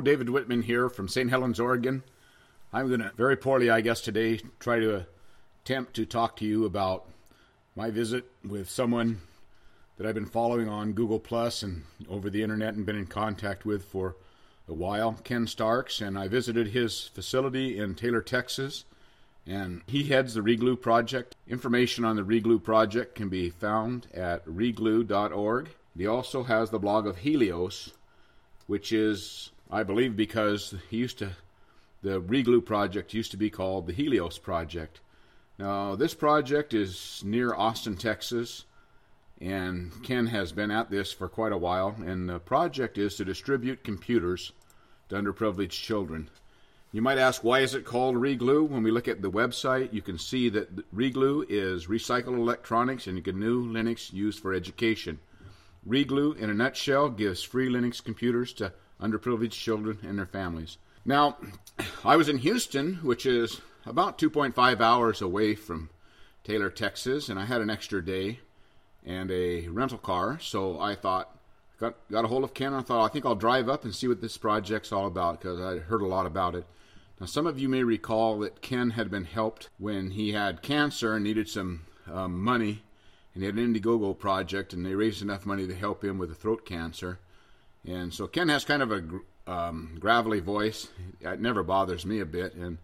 David Whitman here from St. Helens, Oregon. I'm going to, very poorly, I guess, today try to attempt to talk to you about my visit with someone that I've been following on Google Plus and over the internet and been in contact with for a while, Ken Starks, and I visited his facility in Taylor, Texas, and he heads the Reglue project. Information on the Reglue project can be found at reglue.org. He also has the blog of Helios, which is, I believe, because he used to, the Reglue project used to be called the Helios project. Now, this project is near Austin, Texas, and Ken has been at this for quite a while. And the project is to distribute computers to underprivileged children. You might ask, why is it called Reglue? When we look at the website, you can see that Reglue is recycled electronics and GNU Linux used for education. Reglue, in a nutshell, gives free Linux computers to underprivileged children and their families. Now, I was in Houston, which is about 2.5 hours away from Taylor, Texas, and I had an extra day and a rental car, so I thought, got got a hold of Ken. I thought I think I'll drive up and see what this project's all about because I heard a lot about it. Now, some of you may recall that Ken had been helped when he had cancer and needed some um, money, and he had an Indiegogo project, and they raised enough money to help him with the throat cancer. And so Ken has kind of a um, gravelly voice. It never bothers me a bit, and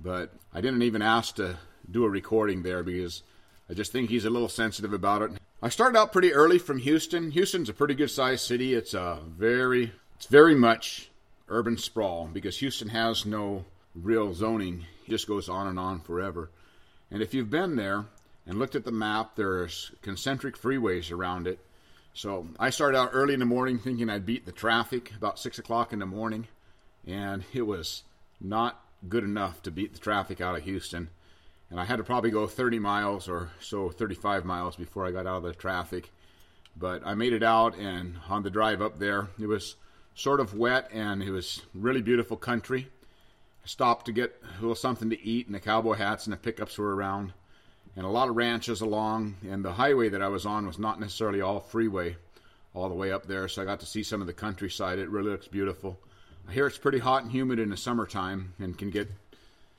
but I didn't even ask to do a recording there because I just think he's a little sensitive about it. I started out pretty early from Houston. Houston's a pretty good sized city. It's a very it's very much urban sprawl because Houston has no real zoning. It just goes on and on forever. And if you've been there and looked at the map, there's concentric freeways around it. So I started out early in the morning thinking I'd beat the traffic about six o'clock in the morning, and it was not good enough to beat the traffic out of Houston. And I had to probably go 30 miles or so, 35 miles before I got out of the traffic. But I made it out, and on the drive up there, it was sort of wet and it was really beautiful country. I stopped to get a little something to eat, and the cowboy hats and the pickups were around, and a lot of ranches along. And the highway that I was on was not necessarily all freeway all the way up there, so I got to see some of the countryside. It really looks beautiful. I hear it's pretty hot and humid in the summertime and can get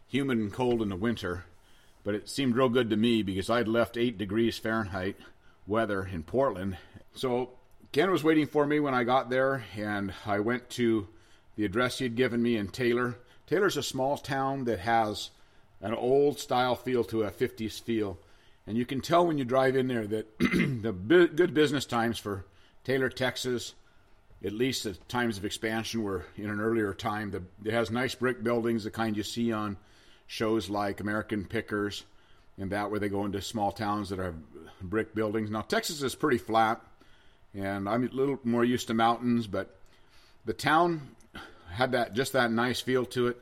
humid and cold in the winter, but it seemed real good to me because I'd left 8 degrees Fahrenheit weather in Portland. So Ken was waiting for me when I got there, and I went to the address he had given me in Taylor. Taylor's a small town that has an old style feel to a 50s feel. And you can tell when you drive in there that the good business times for Taylor, Texas, at least the times of expansion were in an earlier time. The, it has nice brick buildings, the kind you see on shows like American Pickers and that, where they go into small towns that have brick buildings. Now, Texas is pretty flat, and I'm a little more used to mountains, but the town had that just that nice feel to it,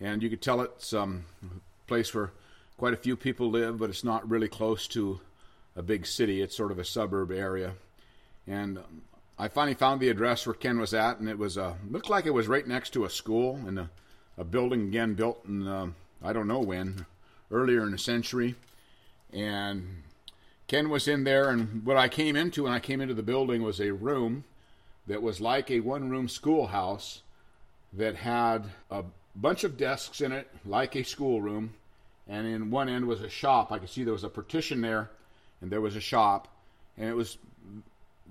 and you could tell it's um, place where quite a few people live, but it's not really close to a big city. It's sort of a suburb area, and I finally found the address where Ken was at, and it was uh, looked like it was right next to a school and a, a building again built in uh, I don't know when, earlier in the century, and Ken was in there, and what I came into when I came into the building was a room that was like a one-room schoolhouse that had a bunch of desks in it, like a schoolroom, and in one end was a shop. I could see there was a partition there, and there was a shop, and it was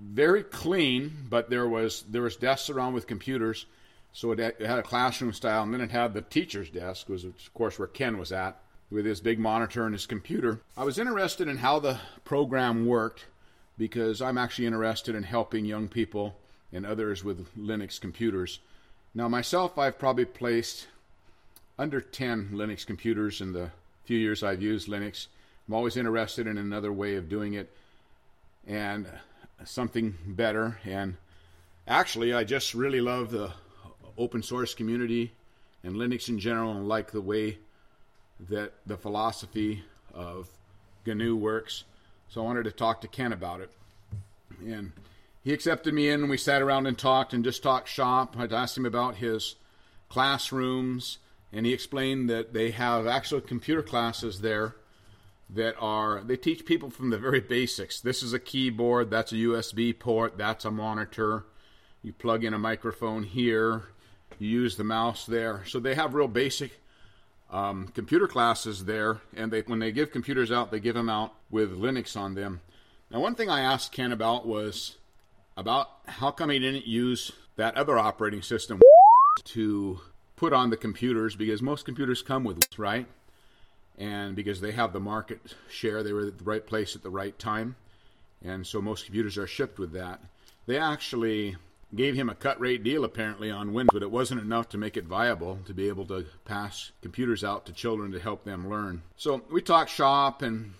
very clean, but there was there was desks around with computers, so it, had a classroom style, and then it had the teacher's desk, was of course where Ken was at with his big monitor and his computer. I was interested in how the program worked because I'm actually interested in helping young people and others with Linux computers. Now myself, I've probably placed under 10 Linux computers in the few years I've used Linux. I'm always interested in another way of doing it. And something better. And actually, I just really love the open source community and Linux in general, and like the way that the philosophy of GNU works. So I wanted to talk to Ken about it. And he accepted me in, and we sat around and talked and just talked shop. I'd asked him about his classrooms, and he explained that they have actual computer classes there that are they teach people from the very basics. This is a keyboard, that's a USB port, that's a monitor. You plug in a microphone here, You use the mouse there. So they have real basic um, computer classes there, and they when they give computers out, they give them out with Linux on them. Now, one thing I asked Ken about was about how come he didn't use that other operating system to put on the computers because most computers come with right, and because they have the market share, they were at the right place at the right time, and so most computers are shipped with that. They actually gave him a cut rate deal apparently on Windows, but it wasn't enough to make it viable to be able to pass computers out to children to help them learn. So we talked shop, and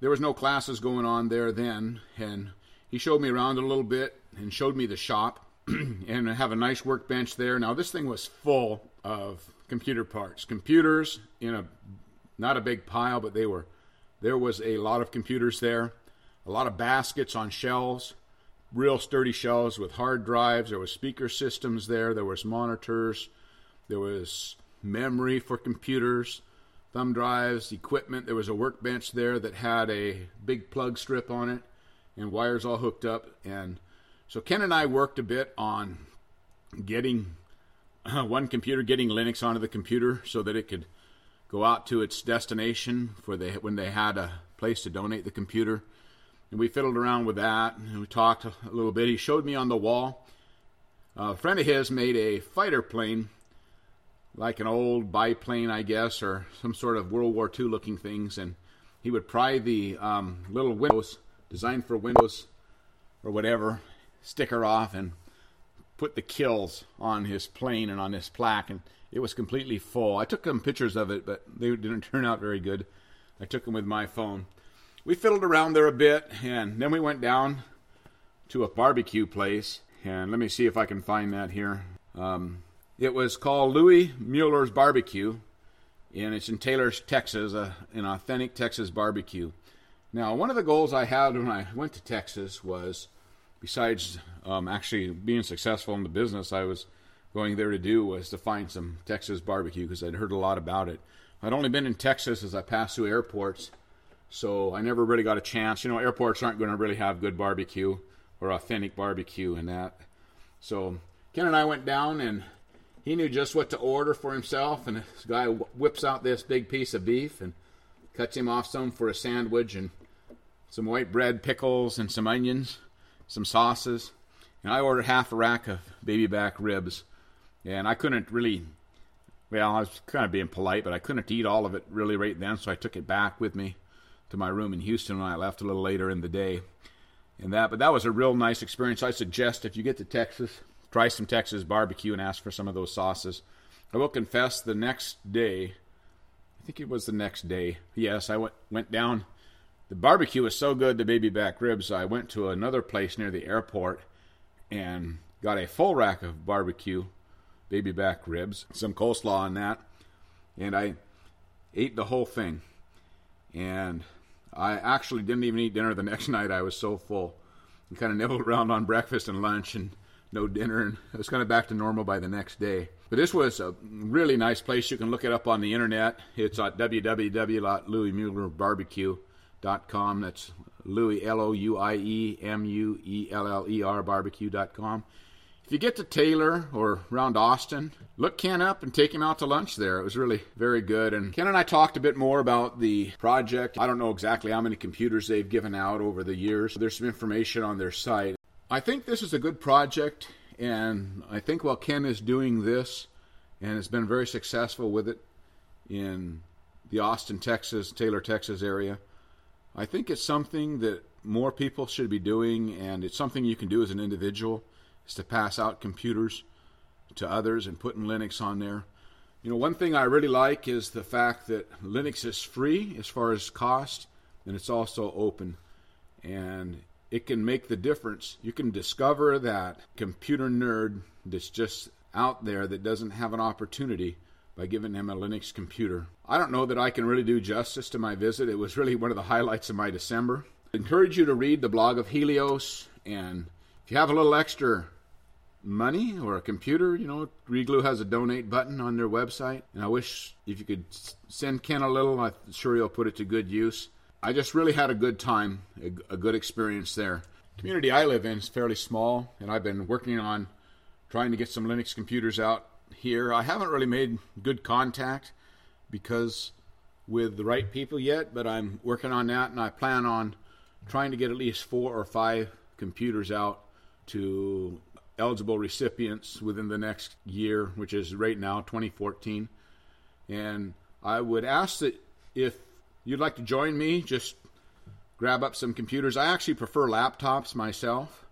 there was no classes going on there then, and he showed me around a little bit and showed me the shop, and have a nice workbench there. Now this thing was full of computer parts, computers in a not a big pile, but they were. There was a lot of computers there, a lot of baskets on shelves real sturdy shelves with hard drives. There was speaker systems there. There was monitors. There was memory for computers, thumb drives, equipment. There was a workbench there that had a big plug strip on it and wires all hooked up. And so Ken and I worked a bit on getting uh, one computer, getting Linux onto the computer so that it could go out to its destination for the when they had a place to donate the computer and we fiddled around with that and we talked a little bit. He showed me on the wall. A friend of his made a fighter plane, like an old biplane, I guess, or some sort of World War II looking things, and he would pry the um, little windows designed for Windows or whatever sticker off and put the kills on his plane and on his plaque, and it was completely full. I took some pictures of it, but they didn't turn out very good. I took them with my phone we fiddled around there a bit, and then we went down to a barbecue place. And let me see if I can find that here. Um, it was called Louie Mueller's Barbecue, and it's in Taylor, Texas, uh, an authentic Texas barbecue. Now, one of the goals I had when I went to Texas was, besides um, actually being successful in the business I was going there to do, was to find some Texas barbecue because I'd heard a lot about it. I'd only been in Texas as I passed through airports so I never really got a chance. You know, airports aren't going to really have good barbecue or authentic barbecue and that. So Ken and I went down and he knew just what to order for himself. And this guy whips out this big piece of beef and cuts him off some for a sandwich and some white bread, pickles, and some onions, some sauces. And I ordered half a rack of baby back ribs. And I couldn't really, well, I was kind of being polite, but I couldn't eat all of it really right then, so I took it back with me to my room in Houston when I left a little later in the day. And that, but that was a real nice experience. I suggest if you get to Texas, try some Texas barbecue and ask for some of those sauces. I will confess, the next day, I think it was the next day. Yes, I went went down. The barbecue was so good, the baby back ribs. I went to another place near the airport and got a full rack of barbecue, baby back ribs, some coleslaw on that, and I ate the whole thing. And I actually didn't even eat dinner the next night. I was so full. and kind of nibbled around on breakfast and lunch and no dinner, and I was kind of back to normal by the next day. But this was a really nice place. You can look it up on the internet. It's at www.louiemuellerbarbecue.com. That's Louie, L O U I E M U E L L E R barbecue.com. If you get to Taylor or around Austin, look Ken up and take him out to lunch there. It was really very good. And Ken and I talked a bit more about the project. I don't know exactly how many computers they've given out over the years. There's some information on their site. I think this is a good project, and I think while Ken is doing this and has been very successful with it in the Austin, Texas, Taylor, Texas area, I think it's something that more people should be doing, and it's something you can do as an individual is to pass out computers to others and putting Linux on there. You know, one thing I really like is the fact that Linux is free as far as cost, and it's also open. And it can make the difference. You can discover that computer nerd that's just out there that doesn't have an opportunity by giving him a Linux computer. I don't know that I can really do justice to my visit. It was really one of the highlights of my December. I encourage you to read the blog of Helios, and if you have a little extra money or a computer, you know, Reglue has a donate button on their website. And I wish if you could send Ken a little, I'm sure he'll put it to good use. I just really had a good time, a, good experience there. The community I live in is fairly small, and I've been working on trying to get some Linux computers out here. I haven't really made good contact because with the right people yet, but I'm working on that, and I plan on trying to get at least four or five computers out to eligible recipients within the next year, which is right now 2014. And I would ask that if you'd like to join me, just grab up some computers. I actually prefer laptops myself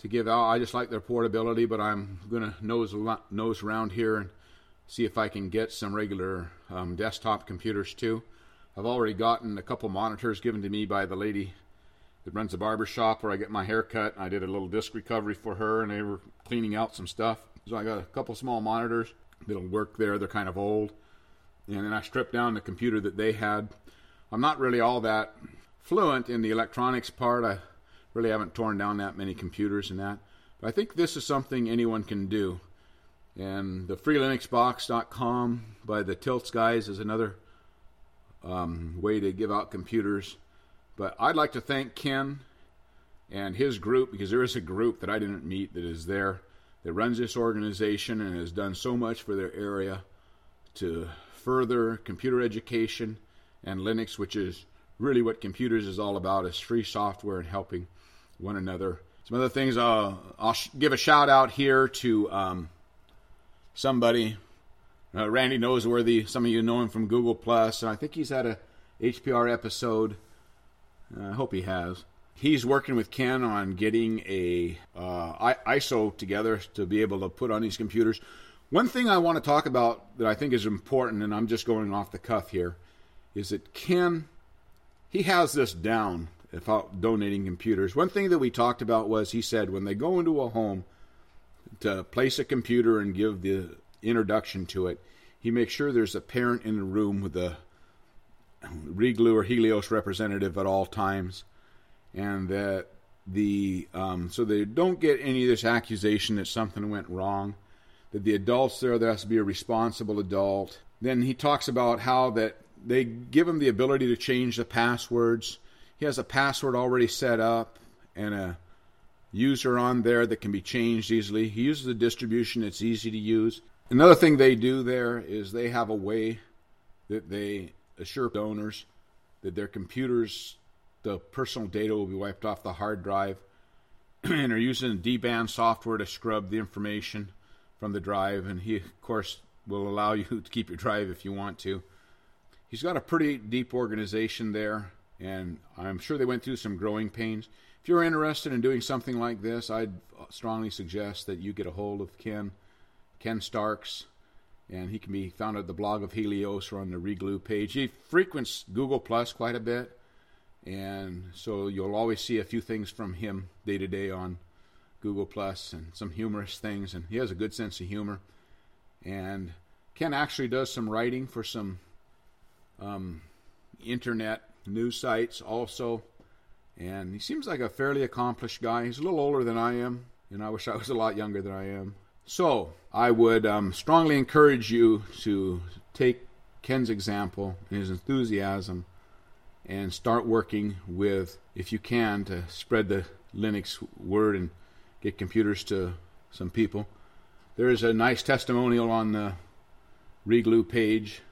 to give out. I just like their portability, but I'm going to nose nose around here and see if I can get some regular um, desktop computers too. I've already gotten a couple monitors given to me by the lady that runs the barber shop where I get my hair cut. I did a little disc recovery for her, and they were cleaning out some stuff. So I got a couple small monitors that'll work there. They're kind of old. And then I stripped down the computer that they had. I'm not really all that fluent in the electronics part. I really haven't torn down that many computers and that. But I think this is something anyone can do. And the freelinuxbox.com by the Tilts guys is another um, way to give out computers. But I'd like to thank Ken and his group because there is a group that I didn't meet that is there that runs this organization and has done so much for their area to further computer education and Linux, which is really what computers is all about, is free software and helping one another. Some other things uh, I'll sh- give a shout out here to um, somebody. Uh, Randy Noseworthy. Some of you know him from Google Plus, and I think he's had a HPR episode I hope he has. He's working with Ken on getting a uh, ISO together to be able to put on these computers. One thing I want to talk about that I think is important, and I'm just going off the cuff here, is that Ken, he has this down about donating computers. One thing that we talked about was he said when they go into a home to place a computer and give the introduction to it, he makes sure there's a parent in the room with a Reglue or Helios representative at all times, and that the um, so they don't get any of this accusation that something went wrong. That the adults there, there has to be a responsible adult. Then he talks about how that they give him the ability to change the passwords. He has a password already set up and a user on there that can be changed easily. He uses a distribution that's easy to use. Another thing they do there is they have a way that they assure donors that their computers, the personal data will be wiped off the hard drive, and are using DBAN software to scrub the information from the drive. And he, of course, will allow you to keep your drive if you want to. He's got a pretty deep organization there, and I'm sure they went through some growing pains. If you're interested in doing something like this, I'd strongly suggest that you get a hold of Ken, Ken Starks and he can be found at the blog of Helios or on the Reglue page. He frequents Google Plus quite a bit, and so you'll always see a few things from him day to day on Google Plus and some humorous things, and he has a good sense of humor. And Ken actually does some writing for some um, internet news sites also, and he seems like a fairly accomplished guy. He's a little older than I am, and I wish I was a lot younger than I am. So I would um, strongly encourage you to take Ken's example and his enthusiasm and start working with, if you can, to spread the Linux word and get computers to some people. There is a nice testimonial on the Reglue page,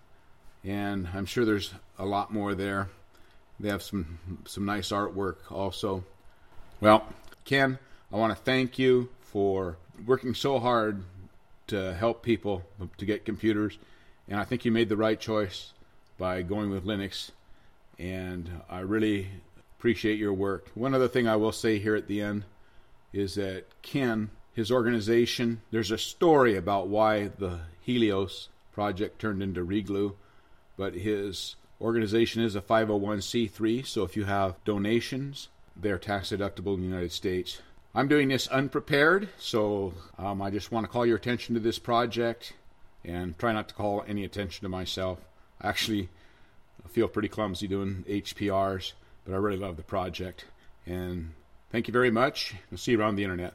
and I'm sure there's a lot more there. They have some some nice artwork also. Well, Ken, I want to thank you for working so hard to help people to get computers, and I think you made the right choice by going with Linux. And I really appreciate your work. One other thing I will say here at the end is that Ken, his organization, there's a story about why the Helios project turned into Reglue, but his organization is a 501c3, so if you have donations, they're tax deductible in the United States. I'm doing this unprepared, so um, I just want to call your attention to this project and try not to call any attention to myself. I actually, feel pretty clumsy doing HPRs, but I really love the project. And thank you very much. We'll see you around the internet.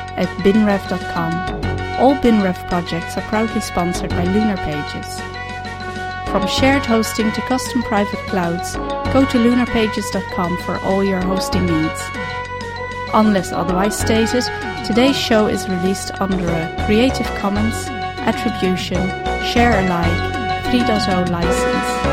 at binrev.com. All BinRev projects are proudly sponsored by Lunar Pages. From shared hosting to custom private clouds, go to lunarpages.com for all your hosting needs. Unless otherwise stated, today's show is released under a Creative Commons Attribution Share Alike 3.0 license.